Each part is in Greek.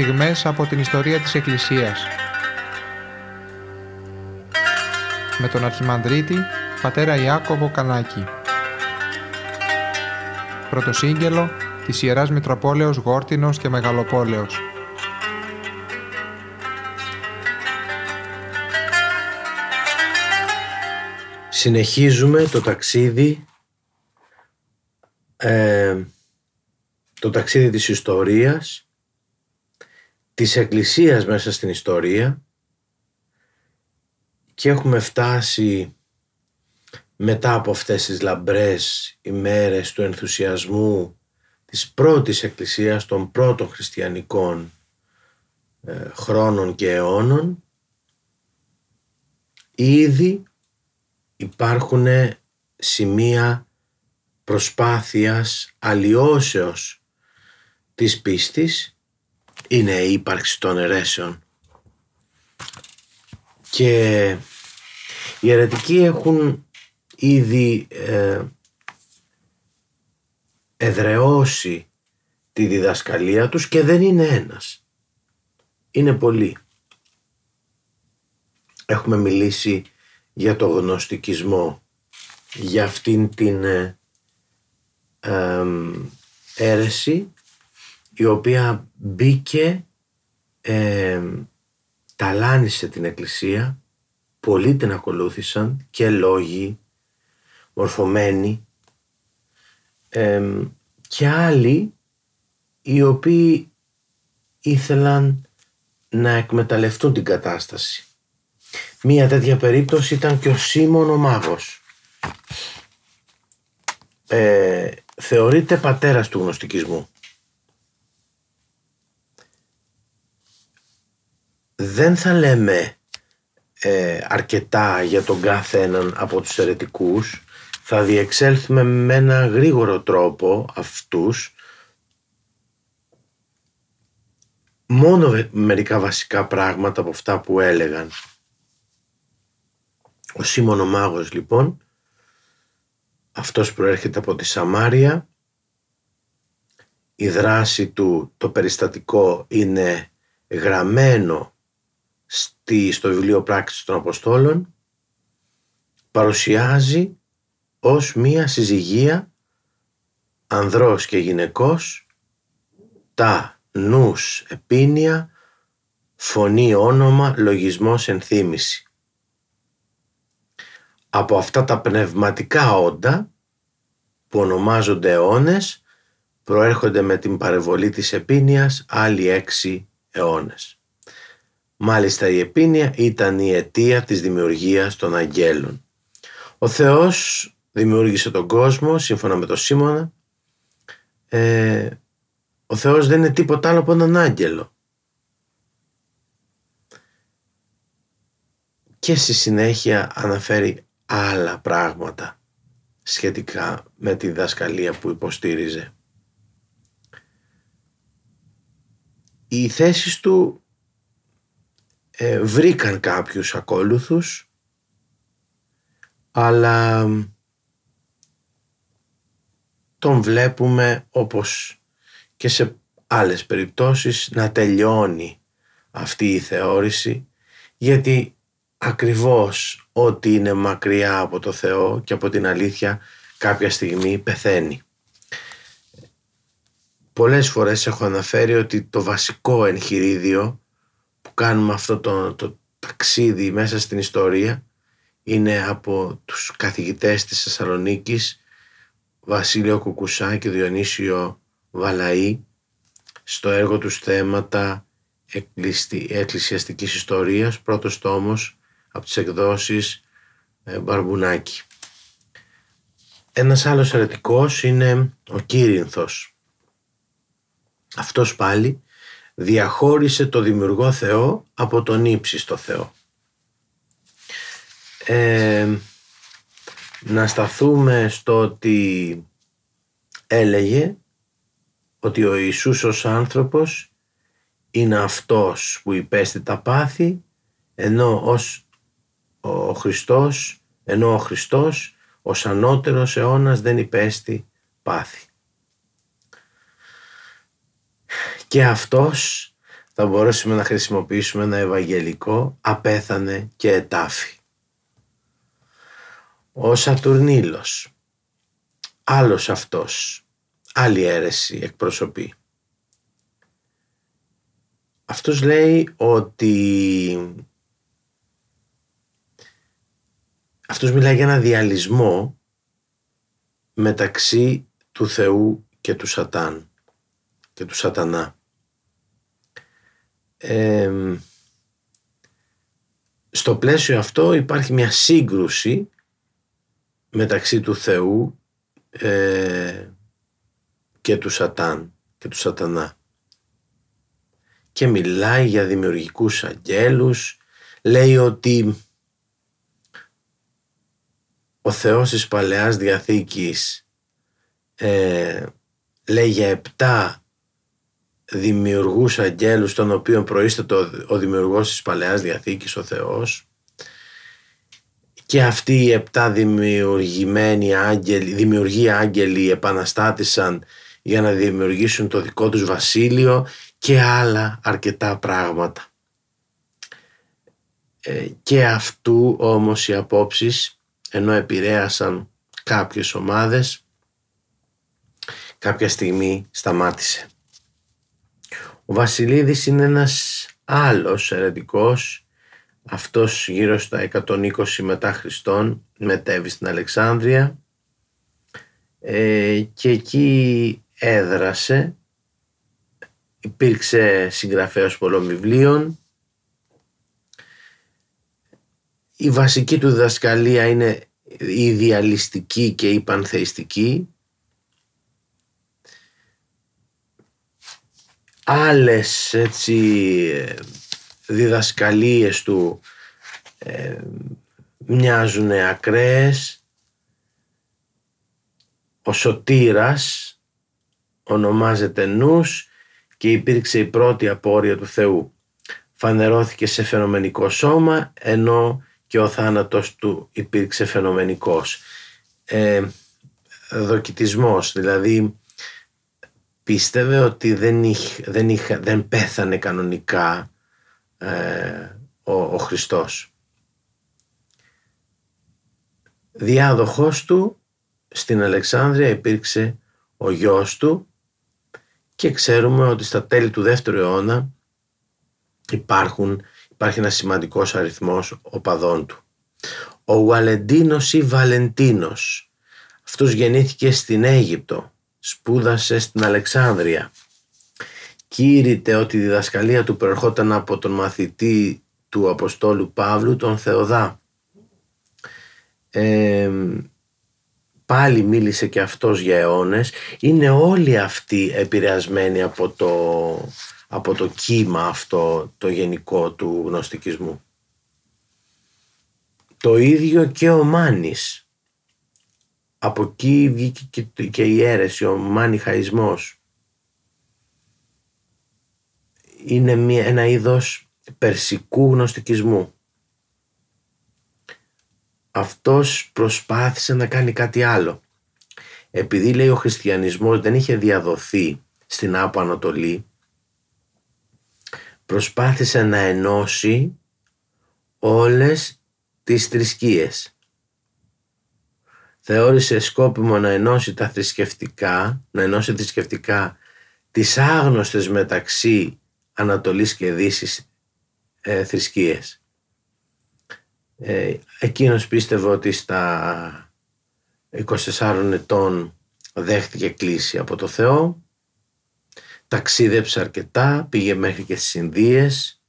στιγμές από την ιστορία της Εκκλησίας. Με τον Αρχιμανδρίτη, πατέρα Ιάκωβο Κανάκη. Πρωτοσύγγελο της Ιεράς Μητροπόλεως Γόρτινος και Μεγαλοπόλεως. Συνεχίζουμε το ταξίδι ε, το ταξίδι της ιστορίας της Εκκλησίας μέσα στην ιστορία και έχουμε φτάσει μετά από αυτές τις λαμπρές ημέρες του ενθουσιασμού της πρώτης Εκκλησίας των πρώτων χριστιανικών ε, χρόνων και αιώνων ήδη υπάρχουν σημεία προσπάθειας αλλοιώσεως της πίστης είναι η ύπαρξη των αιρέσεων και οι αιρετικοί έχουν ήδη ε, εδρεώσει τη διδασκαλία τους και δεν είναι ένας. Είναι πολλοί. Έχουμε μιλήσει για το γνωστικισμό, για αυτήν την ε, αίρεση η οποία μπήκε, ε, ταλάνισε την εκκλησία, πολλοί την ακολούθησαν και λόγοι, μορφωμένοι και άλλοι οι οποίοι ήθελαν να εκμεταλλευτούν την κατάσταση. Μία τέτοια περίπτωση ήταν και ο Σίμων ο Μάγος. Ε, θεωρείται πατέρας του γνωστικισμού. Δεν θα λέμε ε, αρκετά για τον κάθε έναν από τους αιρετικούς. Θα διεξέλθουμε με ένα γρήγορο τρόπο αυτούς μόνο μερικά βασικά πράγματα από αυτά που έλεγαν. Ο Σίμων ο Μάγος λοιπόν αυτός προέρχεται από τη Σαμάρια. Η δράση του, το περιστατικό είναι γραμμένο στη, στο βιβλίο πράξης των Αποστόλων. Παρουσιάζει ως μία συζυγία ανδρός και γυναικός τα νους επίνεια φωνή όνομα λογισμός ενθύμηση από αυτά τα πνευματικά όντα που ονομάζονται αιώνες προέρχονται με την παρεβολή της επίνειας άλλοι έξι αιώνες. Μάλιστα η επίνεια ήταν η αιτία της δημιουργίας των αγγέλων. Ο Θεός δημιούργησε τον κόσμο σύμφωνα με το Σίμωνα. Ε, ο Θεός δεν είναι τίποτα άλλο από έναν άγγελο. Και στη συνέχεια αναφέρει άλλα πράγματα σχετικά με τη δασκαλία που υποστήριζε. Οι θέσεις του ε, βρήκαν κάποιους ακόλουθους αλλά τον βλέπουμε όπως και σε άλλες περιπτώσεις να τελειώνει αυτή η θεώρηση γιατί ακριβώς ό,τι είναι μακριά από το Θεό και από την αλήθεια κάποια στιγμή πεθαίνει. Πολλές φορές έχω αναφέρει ότι το βασικό εγχειρίδιο που κάνουμε αυτό το, το ταξίδι μέσα στην ιστορία είναι από τους καθηγητές της Θεσσαλονίκης, Βασίλειο Κουκουσά και Διονύσιο Βαλαή στο έργο τους θέματα εκκλησιαστικής ιστορίας, πρώτος τόμος από τις εκδόσεις ε, Μπαρμπουνάκη. Ένας άλλος αιρετικός είναι ο Κύρινθος. Αυτός πάλι διαχώρισε το δημιουργό Θεό από τον ύψιστο Θεό. Ε, να σταθούμε στο ότι έλεγε ότι ο Ιησούς ως άνθρωπος είναι αυτός που υπέστη τα πάθη ενώ ως ο Χριστός, ενώ ο Χριστός ως ανώτερος αιώνας δεν υπέστη πάθη. Και αυτός θα μπορέσουμε να χρησιμοποιήσουμε ένα ευαγγελικό απέθανε και ετάφη. Ο Σατουρνίλος, άλλος αυτός, άλλη αίρεση εκπροσωπεί. Αυτός λέει ότι αυτός μιλάει για ένα διαλυσμό μεταξύ του Θεού και του Σατάν και του Σατανά. Στο πλαίσιο αυτό υπάρχει μια σύγκρουση μεταξύ του Θεού ε, και του Σατάν και του Σατανά. Και μιλάει για δημιουργικούς αγγέλους λέει ότι ο Θεός της Παλαιάς Διαθήκης ε, λέει για επτά δημιουργούς αγγέλους των οποίων προείσταται ο δημιουργός της Παλαιάς Διαθήκης ο Θεός και αυτοί οι επτά δημιουργημένοι άγγελοι, δημιουργοί άγγελοι επαναστάτησαν για να δημιουργήσουν το δικό τους βασίλειο και άλλα αρκετά πράγματα. Ε, και αυτού όμως οι απόψεις ενώ επηρέασαν κάποιες ομάδες κάποια στιγμή σταμάτησε. Ο Βασιλίδης είναι ένας άλλος ερετικός αυτός γύρω στα 120 μετά Χριστόν μετέβη στην Αλεξάνδρεια. Ε, και εκεί έδρασε. Υπήρξε συγγραφέας πολλών βιβλίων. Η βασική του διδασκαλία είναι η ιδεαλιστική και η πανθεϊστική άλλες έτσι διδασκαλίες του ε, μοιάζουν ακραίες ο Σωτήρας ονομάζεται νους και υπήρξε η πρώτη απόρρια του Θεού. Φανερώθηκε σε φαινομενικό σώμα ενώ και ο θάνατος του υπήρξε φαινομενικός. Ε, δοκιτισμός, δηλαδή πίστευε ότι δεν, δεν, δεν πέθανε κανονικά ε, ο, ο Χριστός. Διάδοχός του στην Αλεξάνδρεια υπήρξε ο γιος του και ξέρουμε ότι στα τέλη του δεύτερου αιώνα υπάρχουν, υπάρχει ένας σημαντικός αριθμός οπαδών του. Ο Βαλεντίνος ή Βαλεντίνος, αυτός γεννήθηκε στην Αίγυπτο, σπούδασε στην Αλεξάνδρεια. Κήρυτε ότι η διδασκαλία του προερχόταν από τον μαθητή του Αποστόλου Παύλου, τον Θεοδά. Ε, πάλι μίλησε και αυτός για αιώνες. Είναι όλοι αυτοί επηρεασμένοι από το, από το κύμα αυτό το γενικό του γνωστικισμού. Το ίδιο και ο Μάνης. Από εκεί βγήκε και η αίρεση, ο μανιχαϊσμός. Είναι μια, ένα είδος περσικού γνωστικισμού αυτός προσπάθησε να κάνει κάτι άλλο. Επειδή λέει ο χριστιανισμός δεν είχε διαδοθεί στην Άπο Ανατολή, προσπάθησε να ενώσει όλες τις θρησκείες. Θεώρησε σκόπιμο να ενώσει τα θρησκευτικά, να ενώσει θρησκευτικά τις άγνωστες μεταξύ Ανατολής και Δύσης ε, θρησκείες. Ε, εκείνος πίστευε ότι στα 24 ετών δέχτηκε κλίση από το Θεό ταξίδεψε αρκετά, πήγε μέχρι και στις Ινδίες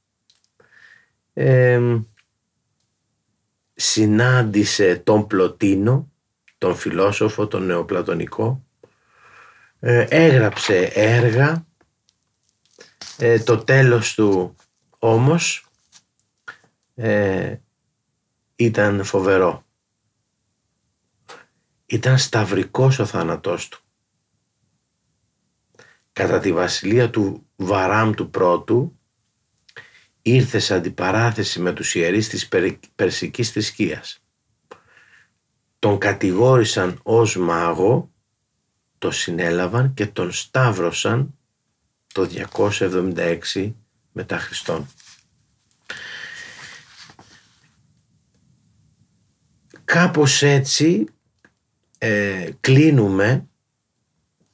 συνάντησε τον Πλωτίνο, τον φιλόσοφο, τον νεοπλατωνικό ε, έγραψε έργα ε, το τέλος του όμως ε, ήταν φοβερό. Ήταν σταυρικός ο θάνατός του. Κατά τη βασιλεία του Βαράμ του πρώτου ήρθε σε αντιπαράθεση με τους ιερείς της Περσικής θρησκείας. Τον κατηγόρησαν ως μάγο, το συνέλαβαν και τον σταύρωσαν το 276 μετά Χριστόν. Κάπως έτσι ε, κλείνουμε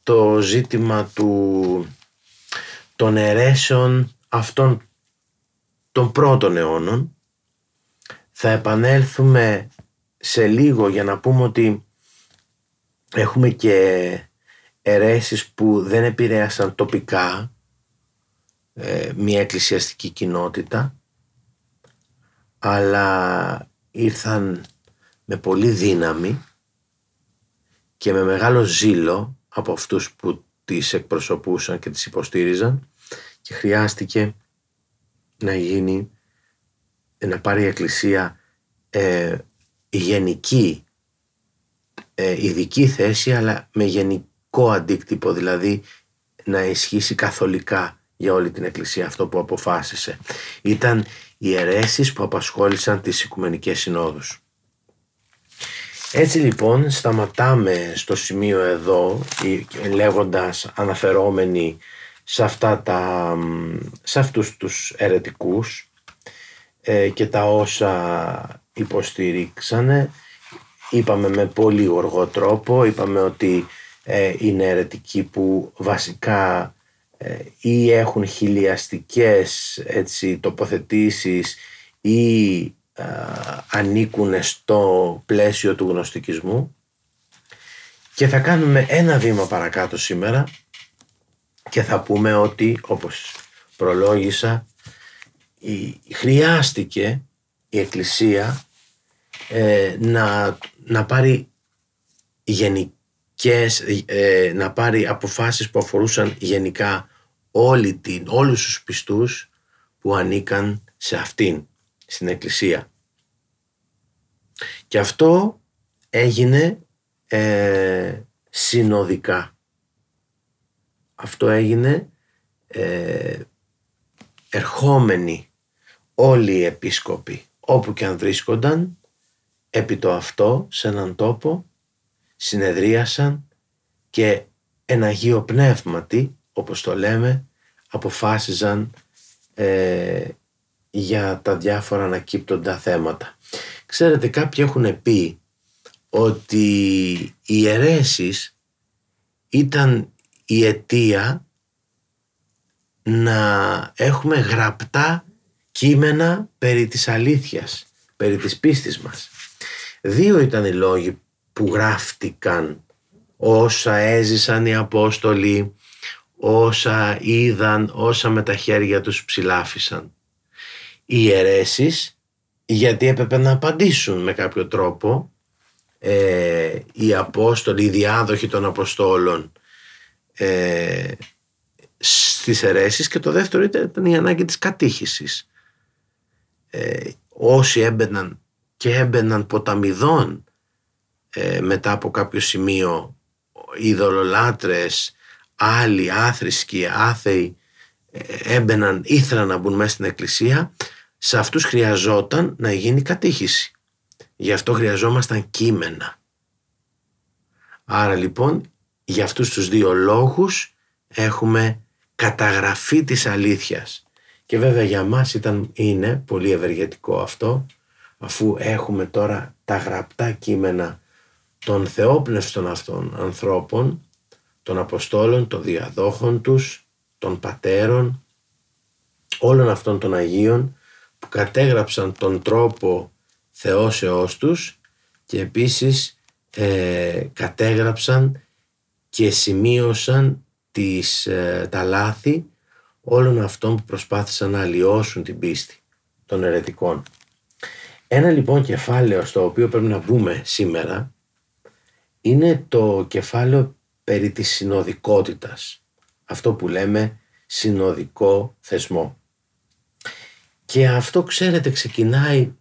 το ζήτημα του, των αιρέσεων αυτών των πρώτων αιώνων. Θα επανέλθουμε σε λίγο για να πούμε ότι έχουμε και αιρέσεις που δεν επηρέασαν τοπικά ε, μια εκκλησιαστική κοινότητα αλλά ήρθαν με πολύ δύναμη και με μεγάλο ζήλο από αυτούς που τις εκπροσωπούσαν και τις υποστήριζαν και χρειάστηκε να γίνει, να πάρει η Εκκλησία ε, γενική, ε, ειδική θέση αλλά με γενικό αντίκτυπο δηλαδή να ισχύσει καθολικά για όλη την Εκκλησία αυτό που αποφάσισε. Ήταν οι αιρέσεις που απασχόλησαν τις Οικουμενικές Συνόδους. Έτσι λοιπόν σταματάμε στο σημείο εδώ λέγοντας αναφερόμενοι σε, αυτά τα, σε αυτούς τους ερετικούς ε, και τα όσα υποστηρίξανε. Είπαμε με πολύ οργό τρόπο. Είπαμε ότι ε, είναι ερετικοί που βασικά ε, ή έχουν χιλιαστικές έτσι, τοποθετήσεις ή ε, ανήκουν στο πλαίσιο του γνωστικισμού. Και θα κάνουμε ένα βήμα παρακάτω σήμερα και θα πούμε ότι όπως προλόγησα χρειάστηκε η Εκκλησία ε, να, να πάρει γενικές, ε, να πάρει αποφάσεις που αφορούσαν γενικά όλη την, όλους τους πιστούς που ανήκαν σε αυτήν στην Εκκλησία. Και αυτό έγινε ε, συνοδικά. Αυτό έγινε ε, ερχόμενοι όλοι οι επίσκοποι όπου και αν βρίσκονταν επί το αυτό σε έναν τόπο συνεδρίασαν και ένα Αγίο Πνεύματι όπως το λέμε αποφάσιζαν ε, για τα διάφορα ανακύπτοντα θέματα. Ξέρετε κάποιοι έχουν πει ότι οι αιρέσεις ήταν η αιτία να έχουμε γραπτά κείμενα περί της αλήθειας, περί της πίστης μας. Δύο ήταν οι λόγοι που γράφτηκαν όσα έζησαν οι Απόστολοι, όσα είδαν, όσα με τα χέρια τους ψηλάφισαν οι αιρέσεις γιατί έπρεπε να απαντήσουν με κάποιο τρόπο ε, οι Απόστολοι, οι διάδοχοι των Αποστόλων ε, στις αιρέσεις και το δεύτερο ήταν η ανάγκη της κατήχησης. Ε, όσοι έμπαιναν και έμπαιναν ποταμιδών ε, μετά από κάποιο σημείο ειδωλολάτρες, άλλοι άθρησκοι, άθεοι ε, έμπαιναν, ήθελαν να μπουν μέσα στην εκκλησία σε αυτούς χρειαζόταν να γίνει κατήχηση. Γι' αυτό χρειαζόμασταν κείμενα. Άρα λοιπόν για αυτούς τους δύο λόγους έχουμε καταγραφή της αλήθειας. Και βέβαια για μας ήταν, είναι πολύ ευεργετικό αυτό αφού έχουμε τώρα τα γραπτά κείμενα των θεόπνευστων αυτών ανθρώπων, των Αποστόλων, των διαδόχων τους, των πατέρων, όλων αυτών των Αγίων που κατέγραψαν τον τρόπο θεώσεώς τους και επίσης ε, κατέγραψαν και σημείωσαν τις, ε, τα λάθη όλων αυτών που προσπάθησαν να αλλοιώσουν την πίστη των ερετικών. Ένα λοιπόν κεφάλαιο στο οποίο πρέπει να μπούμε σήμερα είναι το κεφάλαιο περί της συνοδικότητας. Αυτό που λέμε συνοδικό θεσμό. Και αυτό ξέρετε ξεκινάει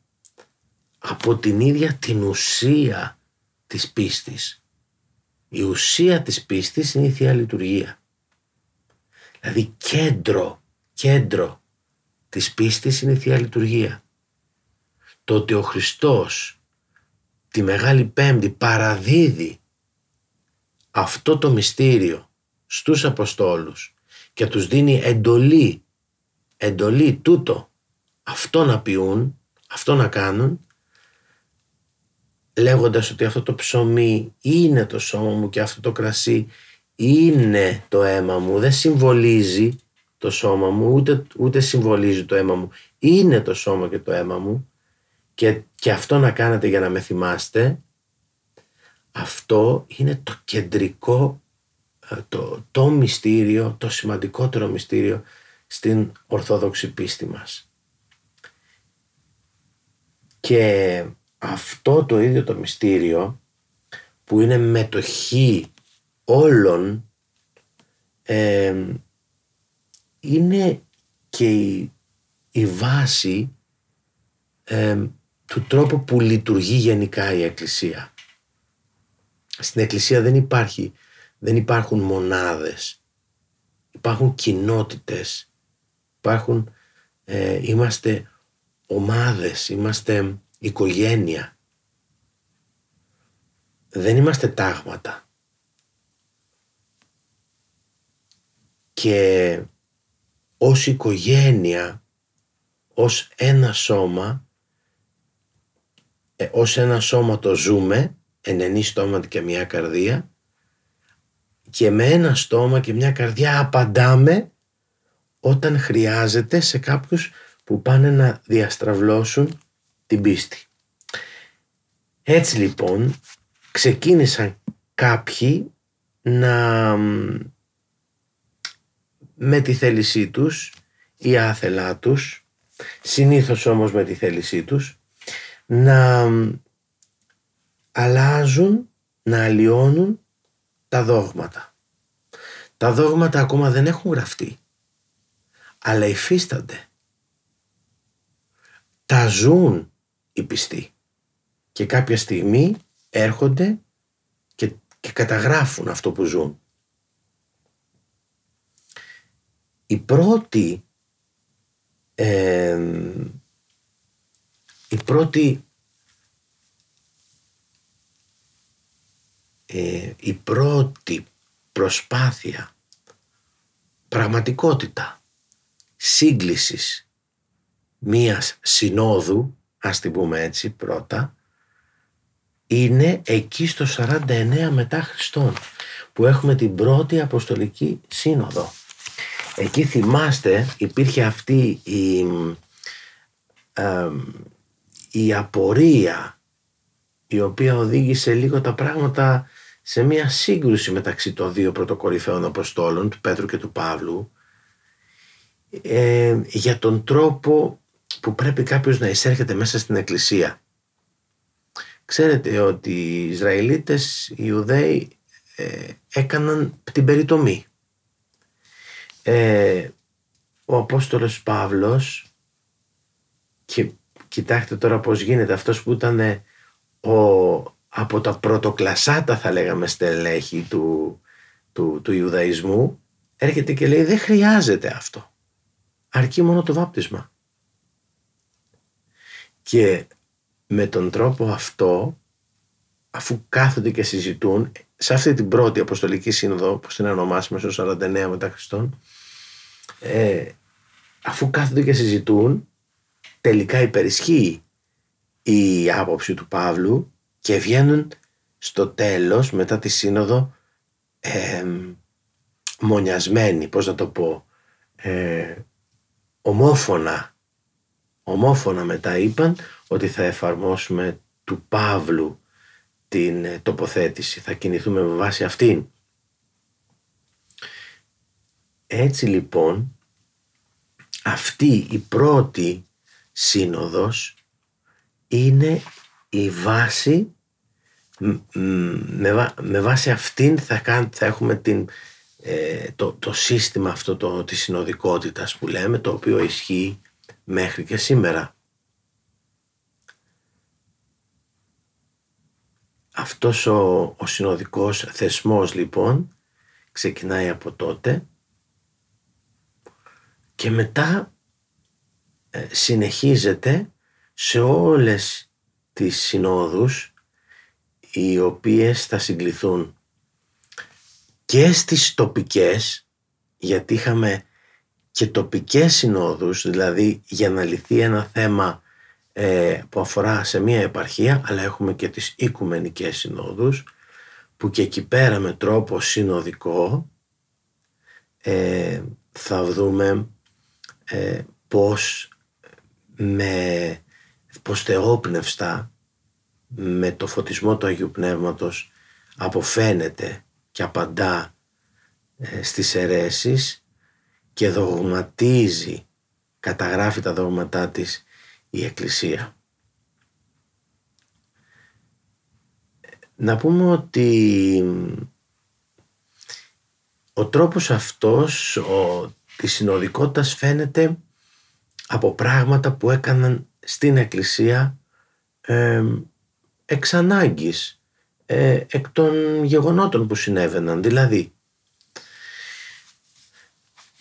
από την ίδια την ουσία της πίστης. Η ουσία της πίστης είναι η Θεία Λειτουργία. Δηλαδή κέντρο, κέντρο της πίστης είναι η Θεία Λειτουργία. Το ότι ο Χριστός τη Μεγάλη Πέμπτη παραδίδει αυτό το μυστήριο στους Αποστόλους και τους δίνει εντολή εντολή τούτο αυτό να πιούν, αυτό να κάνουν λέγοντας ότι αυτό το ψωμί είναι το σώμα μου και αυτό το κρασί είναι το αίμα μου, δεν συμβολίζει το σώμα μου, ούτε, ούτε συμβολίζει το αίμα μου, είναι το σώμα και το αίμα μου και, και αυτό να κάνετε για να με θυμάστε, αυτό είναι το κεντρικό, ε, το, το μυστήριο, το σημαντικότερο μυστήριο στην Ορθόδοξη πίστη μας. Και αυτό το ίδιο το μυστήριο που είναι μετοχή όλων είναι και η, βάση του τρόπου που λειτουργεί γενικά η Εκκλησία. Στην Εκκλησία δεν υπάρχει, δεν υπάρχουν μονάδες, υπάρχουν κοινότητες, υπάρχουν, ε, είμαστε ομάδες, είμαστε οικογένεια. Δεν είμαστε τάγματα. Και ως οικογένεια, ως ένα σώμα, ε, ως ένα σώμα το ζούμε, ενενή στόμα και μια καρδία και με ένα στόμα και μια καρδιά απαντάμε όταν χρειάζεται σε κάποιους που πάνε να διαστραβλώσουν την πίστη. Έτσι λοιπόν ξεκίνησαν κάποιοι να με τη θέλησή τους ή άθελά τους, συνήθως όμως με τη θέλησή τους, να αλλάζουν, να αλλοιώνουν τα δόγματα. Τα δόγματα ακόμα δεν έχουν γραφτεί, αλλά υφίστανται. Τα ζουν οι πιστοί και κάποια στιγμή έρχονται και, και καταγράφουν αυτό που ζουν. Η πρώτη η πρώτη ε, η πρώτη προσπάθεια πραγματικότητα σύγκλησης μίας συνόδου ας την πούμε έτσι πρώτα είναι εκεί στο 49 μετά Χριστόν που έχουμε την πρώτη Αποστολική Σύνοδο Εκεί θυμάστε υπήρχε αυτή η, η απορία η οποία οδήγησε λίγο τα πράγματα σε μια σύγκρουση μεταξύ των δύο πρωτοκορυφαίων Αποστόλων, του Πέτρου και του Παύλου, ε, για τον τρόπο που πρέπει κάποιος να εισέρχεται μέσα στην Εκκλησία. Ξέρετε ότι οι Ισραηλίτες, οι Ιουδαίοι ε, έκαναν την περιτομή ε, ο Απόστολος Παύλος και κοιτάξτε τώρα πως γίνεται αυτός που ήταν ο, από τα πρωτοκλασάτα θα λέγαμε στελέχη του, του, του Ιουδαϊσμού έρχεται και λέει δεν χρειάζεται αυτό. Αρκεί μόνο το βάπτισμα και με τον τρόπο αυτό αφού κάθονται και συζητούν σε αυτή την πρώτη Αποστολική Σύνοδο που την ονομάσουμε στο 49 μετά Χριστόν ε, αφού κάθονται και συζητούν τελικά υπερισχύει η άποψη του Παύλου και βγαίνουν στο τέλος μετά τη σύνοδο ε, μονιασμένοι, πώς να το πω, ε, ομόφωνα, ομόφωνα μετά είπαν ότι θα εφαρμόσουμε του Παύλου την ε, τοποθέτηση, θα κινηθούμε με βάση αυτήν. Έτσι λοιπόν αυτή η πρώτη σύνοδος είναι η βάση με, βάση αυτήν θα, θα έχουμε την, ε, το, το σύστημα αυτό το, της συνοδικότητας που λέμε το οποίο ισχύει μέχρι και σήμερα. Αυτός ο, ο συνοδικός θεσμός λοιπόν ξεκινάει από τότε και μετά ε, συνεχίζεται σε όλες τις συνόδους οι οποίες θα συγκληθούν και στις τοπικές γιατί είχαμε και τοπικές συνόδους, δηλαδή για να λυθεί ένα θέμα ε, που αφορά σε μία επαρχία, αλλά έχουμε και τις οικουμενικές συνόδους, που και εκεί πέρα με τρόπο συνοδικό ε, θα δούμε ε, πώς με πως θεόπνευστα με το φωτισμό του Αγίου Πνεύματος αποφαίνεται και απαντά ε, στις αιρέσεις και δογματίζει, καταγράφει τα δόγματά της η Εκκλησία. Να πούμε ότι ο τρόπος αυτός ο, της συνοδικότητας φαίνεται από πράγματα που έκαναν στην Εκκλησία ε, εξ ανάγκης, ε, εκ των γεγονότων που συνέβαιναν. Δηλαδή,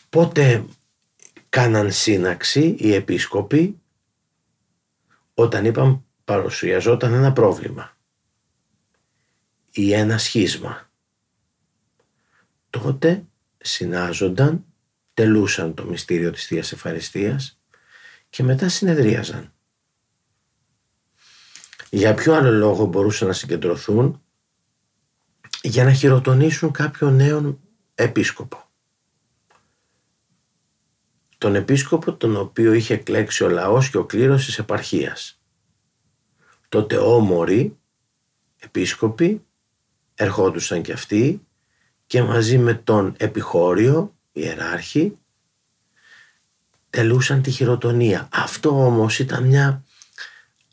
πότε κάναν σύναξη οι επίσκοποι όταν είπαν παρουσιαζόταν ένα πρόβλημα ή ένα σχίσμα. Τότε συνάζονταν, τελούσαν το μυστήριο της Θείας Ευχαριστίας και μετά συνεδρίαζαν. Για ποιο άλλο λόγο μπορούσαν να συγκεντρωθούν; Για να χειροτονήσουν κάποιον νέο επίσκοπο. Τον επίσκοπο τον οποίο είχε εκλέξει ο λαός και ο κλήρος της επαρχίας. Τότε όμοροι επίσκοποι ερχόντουσαν και αυτοί και μαζί με τον επιχώριο, ιεράρχη, τελούσαν τη χειροτονία. Αυτό όμως ήταν μια,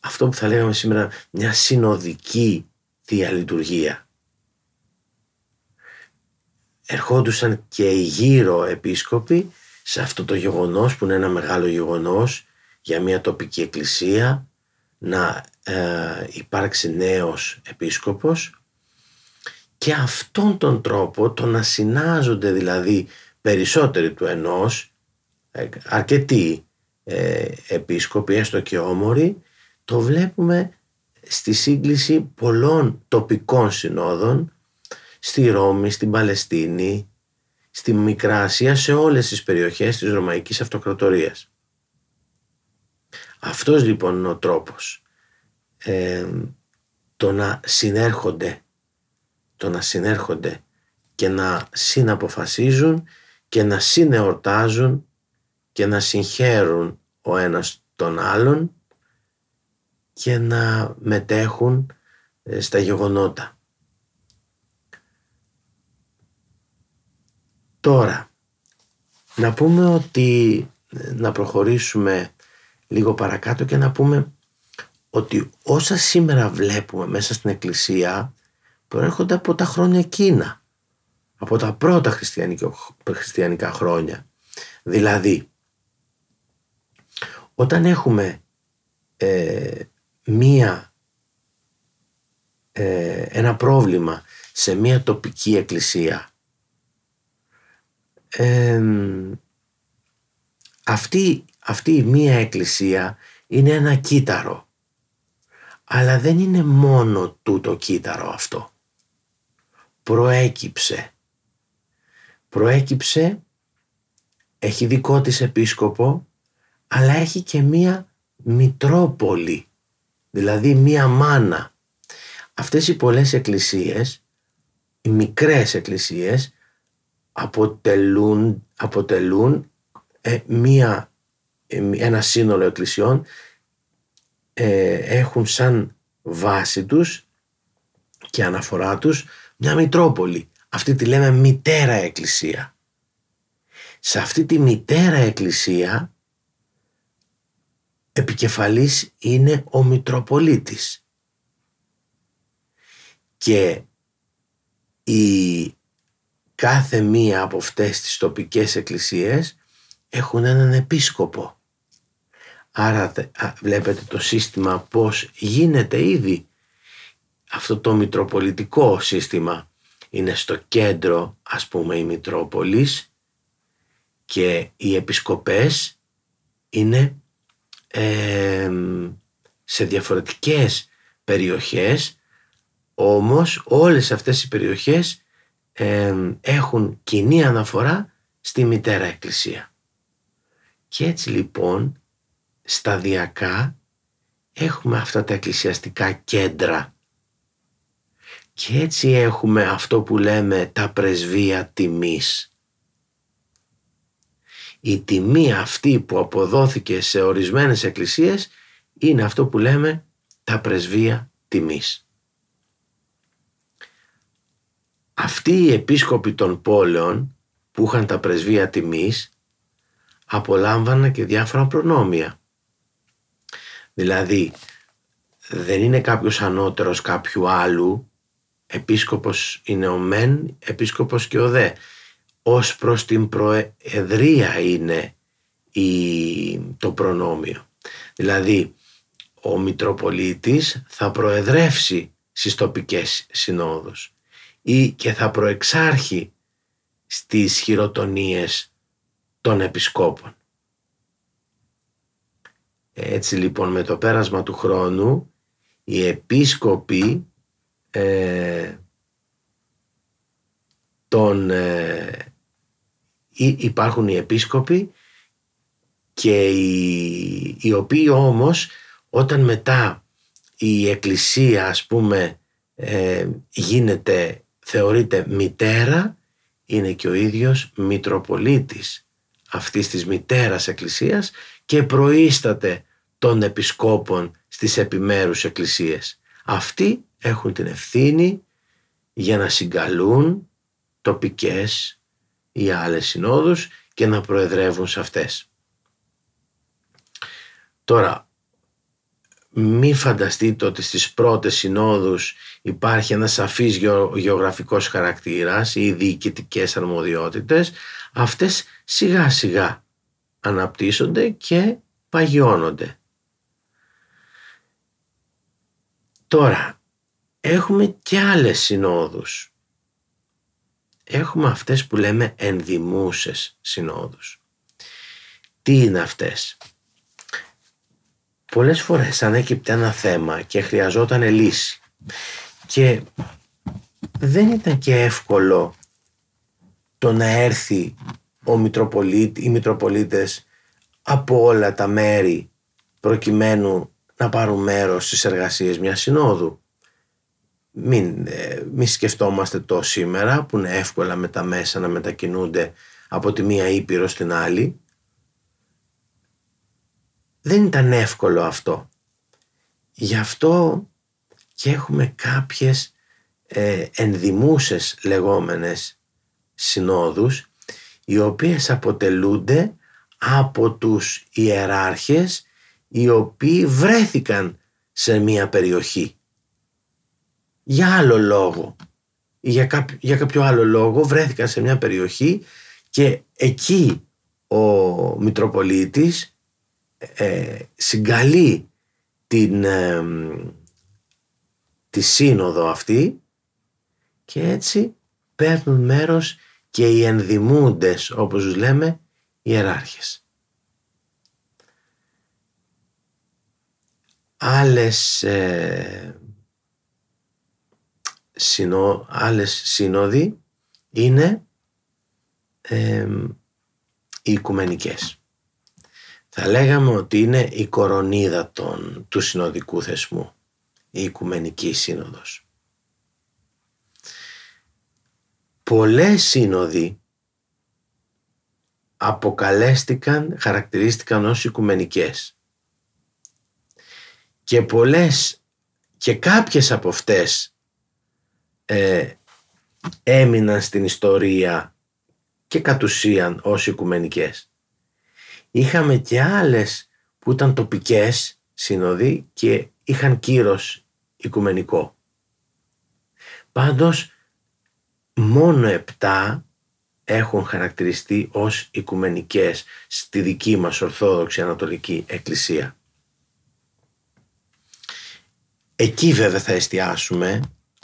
αυτό που θα λέγαμε σήμερα, μια συνοδική θεία λειτουργία. Ερχόντουσαν και οι γύρω επίσκοποι σε αυτό το γεγονός που είναι ένα μεγάλο γεγονός για μια τοπική εκκλησία να ε, υπάρξει νέος επίσκοπος και αυτόν τον τρόπο το να συνάζονται δηλαδή περισσότεροι του ενός ε, αρκετοί ε, επίσκοποι, έστω και όμοροι, το βλέπουμε στη σύγκληση πολλών τοπικών συνόδων στη Ρώμη, στην Παλαιστίνη, στη Μικρά Ασία, σε όλες τις περιοχές της Ρωμαϊκής Αυτοκρατορίας. Αυτός λοιπόν είναι ο τρόπος. Ε, το να συνέρχονται, το να συνέρχονται και να συναποφασίζουν και να συνεορτάζουν και να συγχαίρουν ο ένας τον άλλον και να μετέχουν ε, στα γεγονότα. Τώρα, να πούμε ότι, ε, να προχωρήσουμε λίγο παρακάτω και να πούμε ότι όσα σήμερα βλέπουμε μέσα στην Εκκλησία προέρχονται από τα χρόνια εκείνα, από τα πρώτα χριστιανικά χρόνια. Δηλαδή, όταν έχουμε ε, μία, ε, ένα πρόβλημα σε μία τοπική εκκλησία αυτή, αυτή η μία εκκλησία είναι ένα κύτταρο. Αλλά δεν είναι μόνο τούτο κύτταρο αυτό. Προέκυψε. Προέκυψε έχει δικό της επίσκοπο αλλά έχει και μία μητρόπολη, δηλαδή μία μάνα. Αυτές οι πολλές εκκλησίες, οι μικρές εκκλησίες, αποτελούν, αποτελούν ε, μία, ε, ένα σύνολο εκκλησιών, ε, έχουν σαν βάση τους και αναφορά τους μια μητρόπολη. Αυτή τη λέμε μητέρα εκκλησία. Σε αυτή τη μητέρα εκκλησία επικεφαλής είναι ο Μητροπολίτης. Και η κάθε μία από αυτές τις τοπικές εκκλησίες έχουν έναν επίσκοπο. Άρα βλέπετε το σύστημα πώς γίνεται ήδη. Αυτό το μητροπολιτικό σύστημα είναι στο κέντρο ας πούμε η Μητρόπολης και οι επισκοπές είναι σε διαφορετικές περιοχές όμως όλες αυτές οι περιοχές έχουν κοινή αναφορά στη Μητέρα Εκκλησία. Και έτσι λοιπόν σταδιακά έχουμε αυτά τα εκκλησιαστικά κέντρα και έτσι έχουμε αυτό που λέμε τα πρεσβεία τιμής. Η τιμή αυτή που αποδόθηκε σε ορισμένες εκκλησίες είναι αυτό που λέμε τα πρεσβεία τιμής. Αυτοί οι επίσκοποι των πόλεων που είχαν τα πρεσβεία τιμής απολάμβαναν και διάφορα προνόμια. Δηλαδή δεν είναι κάποιος ανώτερος κάποιου άλλου, επίσκοπος είναι ο μεν, επίσκοπος και ο δε. Ως προς την προεδρία είναι η, το προνόμιο. Δηλαδή ο Μητροπολίτης θα προεδρεύσει στις τοπικές συνόδους ή και θα προεξάρχει στις χειροτονίες των επισκόπων. Έτσι λοιπόν με το πέρασμα του χρόνου οι επίσκοποι ε, των, ε, υπάρχουν οι επίσκοποι και οι, οι οποίοι όμως όταν μετά η εκκλησία ας πούμε ε, γίνεται θεωρείται μητέρα είναι και ο ίδιος Μητροπολίτης αυτής της μητέρας εκκλησίας και προείσταται των επισκόπων στις επιμέρους εκκλησίες. Αυτοί έχουν την ευθύνη για να συγκαλούν τοπικές ή άλλες συνόδους και να προεδρεύουν σε αυτές. Τώρα, μη φανταστείτε ότι στις πρώτες συνόδους υπάρχει ένας σαφής γεωγραφικός χαρακτήρας ή διοικητικές αρμοδιότητες. Αυτές σιγά σιγά αναπτύσσονται και παγιώνονται. Τώρα, έχουμε και άλλες συνόδους. Έχουμε αυτές που λέμε ενδημούσες συνόδους. Τι είναι αυτές; Πολλές φορές ανέκυπτε ένα θέμα και χρειαζόταν λύση και δεν ήταν και εύκολο το να έρθει ο Μητροπολίτη, οι Μητροπολίτες από όλα τα μέρη προκειμένου να πάρουν μέρος στις εργασίες μιας συνόδου. Μην, ε, μην σκεφτόμαστε το σήμερα που είναι εύκολα με τα μέσα να μετακινούνται από τη μία ήπειρο στην άλλη δεν ήταν εύκολο αυτό. Γι' αυτό και έχουμε κάποιες ε, ενδημούσες λεγόμενες συνόδους οι οποίες αποτελούνται από τους ιεράρχες οι οποίοι βρέθηκαν σε μία περιοχή για άλλο λόγο ή για, κάποιο, για κάποιο άλλο λόγο βρέθηκαν σε μια περιοχή και εκεί ο Μητροπολίτης ε, συγκαλεί την, ε, τη σύνοδο αυτή και έτσι παίρνουν μέρος και οι ενδημούντες όπως τους λέμε ιεράρχες. Άλλες, ε, συνο, άλλες σύνοδοι είναι ε, οι οικουμενικές θα λέγαμε ότι είναι η κορονίδα των, του συνοδικού θεσμού, η Οικουμενική Σύνοδος. Πολλές σύνοδοι αποκαλέστηκαν, χαρακτηρίστηκαν ως οικουμενικές. Και πολλές και κάποιες από αυτές ε, έμειναν στην ιστορία και κατ' ουσίαν ως οικουμενικές. Είχαμε και άλλες που ήταν τοπικές σύνοδοι και είχαν κύρος οικουμενικό. Πάντως μόνο επτά έχουν χαρακτηριστεί ως οικουμενικές στη δική μας Ορθόδοξη Ανατολική Εκκλησία. Εκεί βέβαια θα εστιάσουμε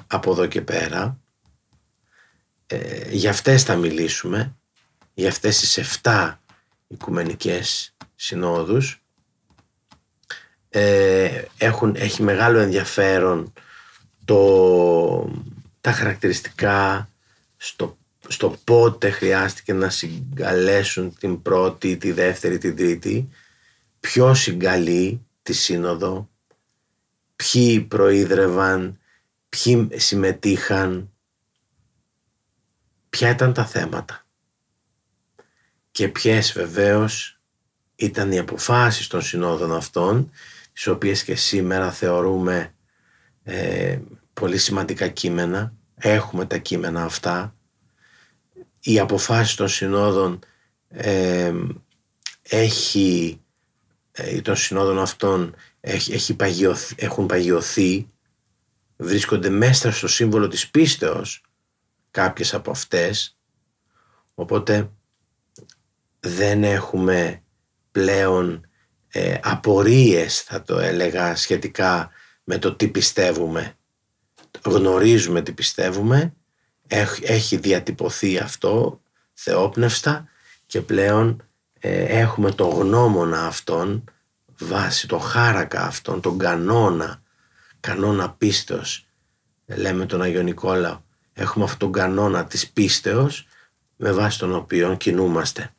από εδώ και πέρα. Ε, για αυτές θα μιλήσουμε, για αυτές τις 7 οικουμενικές συνόδους. Ε, έχουν, έχει μεγάλο ενδιαφέρον το, τα χαρακτηριστικά στο στο πότε χρειάστηκε να συγκαλέσουν την πρώτη, τη δεύτερη, την τρίτη, ποιο συγκαλεί τη σύνοδο, ποιοι προείδρευαν, ποιοι συμμετείχαν, ποια ήταν τα θέματα και ποιες βεβαίως ήταν οι αποφάσεις των συνόδων αυτών, τις οποίες και σήμερα θεωρούμε ε, πολύ σημαντικά κείμενα, έχουμε τα κείμενα αυτά, οι αποφάσεις των συνόδων ε, έχει, ε, των συνόδων αυτών έχει, έχει έχουν παγιωθεί, βρίσκονται μέσα στο σύμβολο της πίστεως κάποιες από αυτές, οπότε δεν έχουμε πλέον ε, απορίες θα το έλεγα σχετικά με το τι πιστεύουμε. Γνωρίζουμε τι πιστεύουμε, έχει διατυπωθεί αυτό θεόπνευστα και πλέον ε, έχουμε το γνώμονα αυτόν βάσει το χάρακα αυτόν, τον κανόνα, κανόνα πίστεως, λέμε τον Αγιο Νικόλαο, έχουμε αυτόν τον κανόνα της πίστεως με βάση τον οποίο κινούμαστε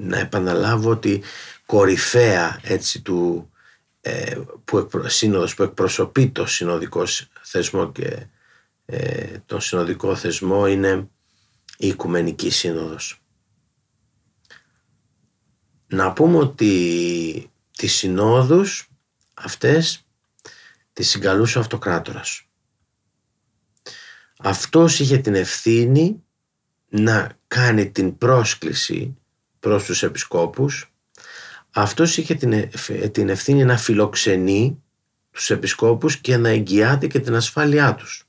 να επαναλάβω ότι κορυφαία έτσι του ε, που, σύνοδος που εκπροσωπεί το συνοδικό θεσμό και ε, το συνοδικό θεσμό είναι η Οικουμενική Σύνοδος. Να πούμε ότι τις συνόδους αυτές τις συγκαλούσε ο αυτοκράτορας. Αυτός είχε την ευθύνη να κάνει την πρόσκληση προς τους επισκόπους αυτός είχε την, την ευθύνη να φιλοξενεί τους επισκόπους και να εγγυάται και την ασφάλειά τους.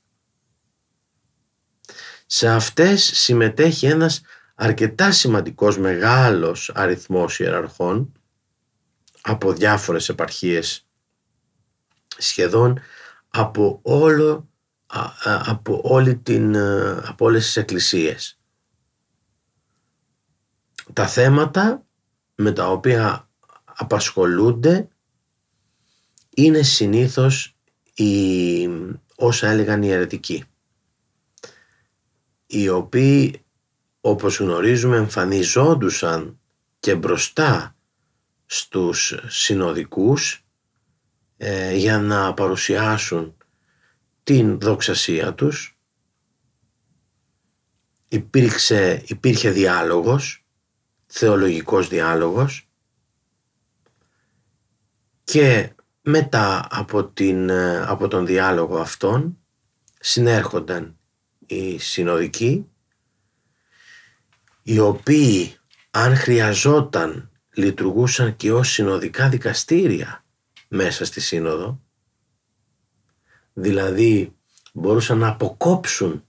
Σε αυτές συμμετέχει ένας αρκετά σημαντικός μεγάλος αριθμός ιεραρχών από διάφορες επαρχίες σχεδόν από όλο από, όλη την, από όλες τις εκκλησίες τα θέματα με τα οποία απασχολούνται είναι συνήθως οι, όσα έλεγαν οι αιρετικοί οι οποίοι όπως γνωρίζουμε εμφανιζόντουσαν και μπροστά στους συνοδικούς ε, για να παρουσιάσουν την δοξασία τους. Υπήρξε, υπήρχε διάλογος θεολογικός διάλογος και μετά από, την, από τον διάλογο αυτόν συνέρχονταν οι συνοδικοί οι οποίοι αν χρειαζόταν λειτουργούσαν και ως συνοδικά δικαστήρια μέσα στη σύνοδο. Δηλαδή μπορούσαν να αποκόψουν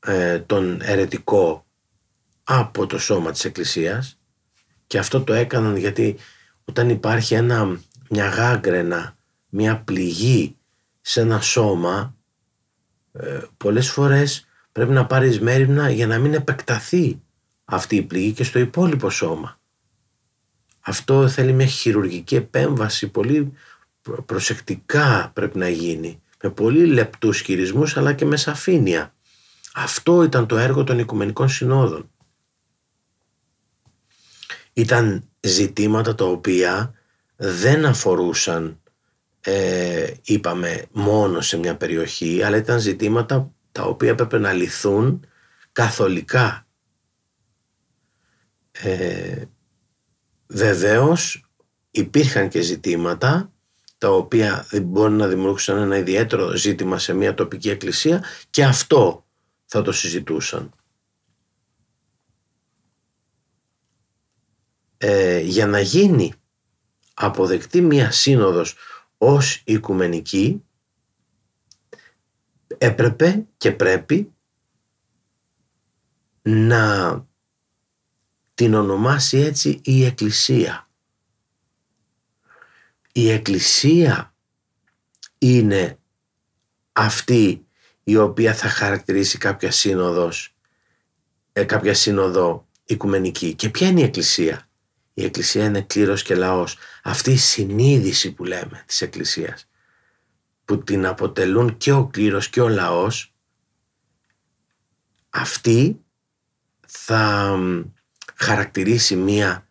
ε, τον ερετικό από το σώμα της Εκκλησίας και αυτό το έκαναν γιατί όταν υπάρχει ένα, μια γάγκρενα, μια πληγή σε ένα σώμα ε, πολλές φορές πρέπει να πάρεις μέρημνα για να μην επεκταθεί αυτή η πληγή και στο υπόλοιπο σώμα. Αυτό θέλει μια χειρουργική επέμβαση πολύ προσεκτικά πρέπει να γίνει με πολύ λεπτούς χειρισμούς αλλά και με σαφήνεια. Αυτό ήταν το έργο των Οικουμενικών Συνόδων ήταν ζητήματα τα οποία δεν αφορούσαν ε, είπαμε μόνο σε μια περιοχή αλλά ήταν ζητήματα τα οποία έπρεπε να λυθούν καθολικά. Ε, βεβαίως υπήρχαν και ζητήματα τα οποία μπορεί να δημιουργούσαν ένα ιδιαίτερο ζήτημα σε μια τοπική εκκλησία και αυτό θα το συζητούσαν. Ε, για να γίνει αποδεκτή μία σύνοδος ως οικουμενική έπρεπε και πρέπει να την ονομάσει έτσι η Εκκλησία. Η Εκκλησία είναι αυτή η οποία θα χαρακτηρίσει κάποια σύνοδος, ε, κάποια σύνοδο οικουμενική. Και ποια είναι η Εκκλησία; Η Εκκλησία είναι κλήρος και λαός. Αυτή η συνείδηση που λέμε της Εκκλησίας που την αποτελούν και ο κλήρος και ο λαός αυτή θα χαρακτηρίσει μία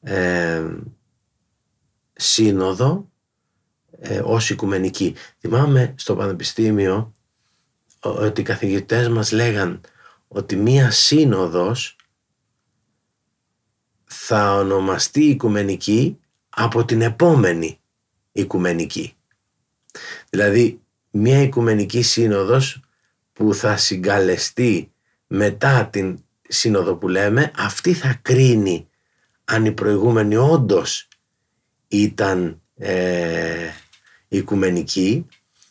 ε, σύνοδο ε, ως οικουμενική. Θυμάμαι στο πανεπιστήμιο ότι οι καθηγητές μας λέγαν ότι μία σύνοδος θα ονομαστεί οικουμενική από την επόμενη οικουμενική. Δηλαδή μία οικουμενική σύνοδος που θα συγκαλεστεί μετά την σύνοδο που λέμε αυτή θα κρίνει αν η προηγούμενη όντως ήταν ε, οικουμενική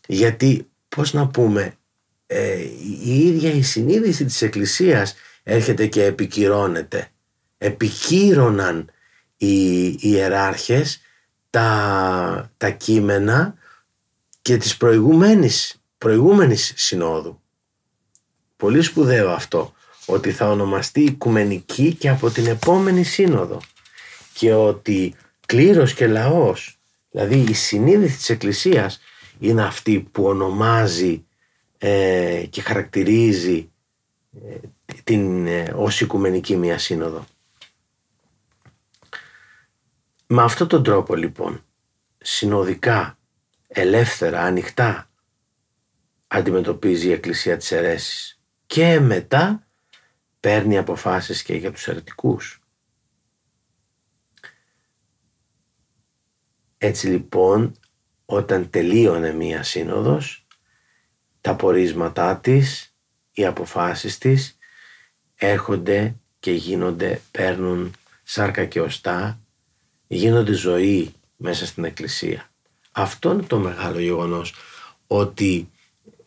γιατί πώς να πούμε ε, η ίδια η συνείδηση της Εκκλησίας έρχεται και επικυρώνεται. Επικύρωναν οι ιεράρχες τα, τα κείμενα και της προηγούμενης, προηγούμενης συνόδου. Πολύ σπουδαίο αυτό, ότι θα ονομαστεί οικουμενική και από την επόμενη σύνοδο και ότι κλήρος και λαός, δηλαδή η συνείδηση της Εκκλησίας είναι αυτή που ονομάζει ε, και χαρακτηρίζει ε, την ε, ως οικουμενική μία σύνοδο. Με αυτόν τον τρόπο λοιπόν συνοδικά, ελεύθερα, ανοιχτά αντιμετωπίζει η Εκκλησία της αιρέσης και μετά παίρνει αποφάσεις και για τους αιρετικούς. Έτσι λοιπόν όταν τελείωνε μία σύνοδος τα πορίσματά της, οι αποφάσεις της έρχονται και γίνονται, παίρνουν σάρκα και οστά, γίνονται ζωή μέσα στην εκκλησία. Αυτό είναι το μεγάλο γεγονός, ότι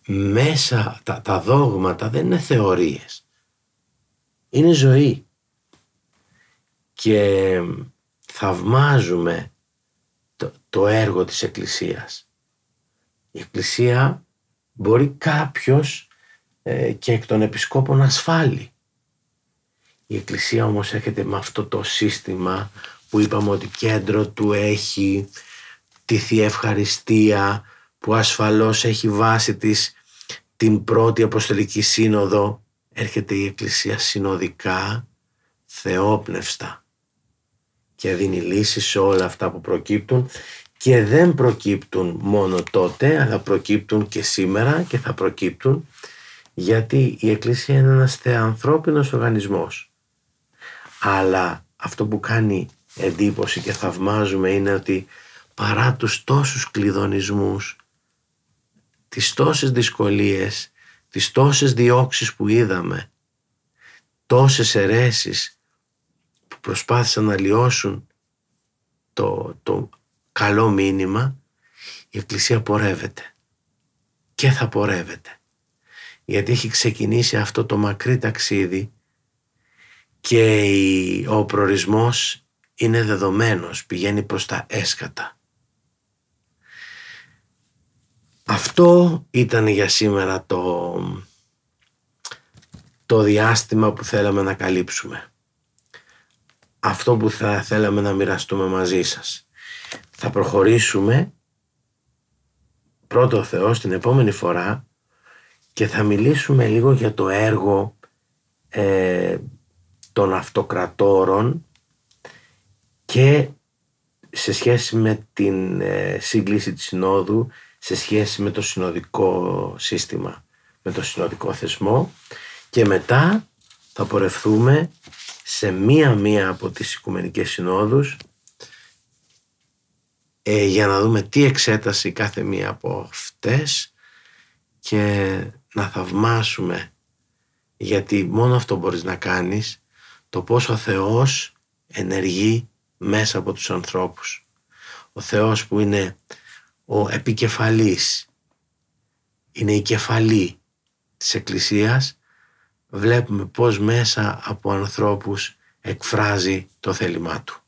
μέσα τα, τα δόγματα δεν είναι θεωρίες, είναι ζωή. Και θαυμάζουμε το, το έργο της Εκκλησίας. Η Εκκλησία μπορεί κάποιος ε, και εκ των επισκόπων ασφάλει. Η Εκκλησία όμως έρχεται με αυτό το σύστημα που είπαμε ότι κέντρο του έχει τη Θεία Ευχαριστία που ασφαλώς έχει βάση της την πρώτη Αποστολική Σύνοδο έρχεται η Εκκλησία συνοδικά, θεόπνευστα και δίνει λύση σε όλα αυτά που προκύπτουν και δεν προκύπτουν μόνο τότε αλλά προκύπτουν και σήμερα και θα προκύπτουν γιατί η Εκκλησία είναι ένας θεανθρώπινος οργανισμός. Αλλά αυτό που κάνει εντύπωση και θαυμάζουμε είναι ότι παρά τους τόσους κλειδονισμούς τις τόσες δυσκολίες τις τόσες διώξεις που είδαμε τόσες αιρέσεις που προσπάθησαν να λιώσουν το, το καλό μήνυμα, η Εκκλησία πορεύεται και θα πορεύεται. Γιατί έχει ξεκινήσει αυτό το μακρύ ταξίδι και ο προορισμός είναι δεδομένος, πηγαίνει προς τα έσκατα. Αυτό ήταν για σήμερα το, το διάστημα που θέλαμε να καλύψουμε. Αυτό που θα θέλαμε να μοιραστούμε μαζί σας θα προχωρήσουμε πρώτο Θεό την επόμενη φορά και θα μιλήσουμε λίγο για το έργο ε, των αυτοκρατόρων και σε σχέση με την ε, σύγκληση της Συνόδου, σε σχέση με το συνοδικό σύστημα, με το συνοδικό θεσμό και μετά θα πορευθούμε σε μία-μία από τις Οικουμενικές Συνόδους ε, για να δούμε τι εξέταση κάθε μία από αυτές και να θαυμάσουμε γιατί μόνο αυτό μπορείς να κάνεις το πόσο ο Θεός ενεργεί μέσα από τους ανθρώπους. Ο Θεός που είναι ο επικεφαλής, είναι η κεφαλή της Εκκλησίας, βλέπουμε πώς μέσα από ανθρώπους εκφράζει το θέλημά Του.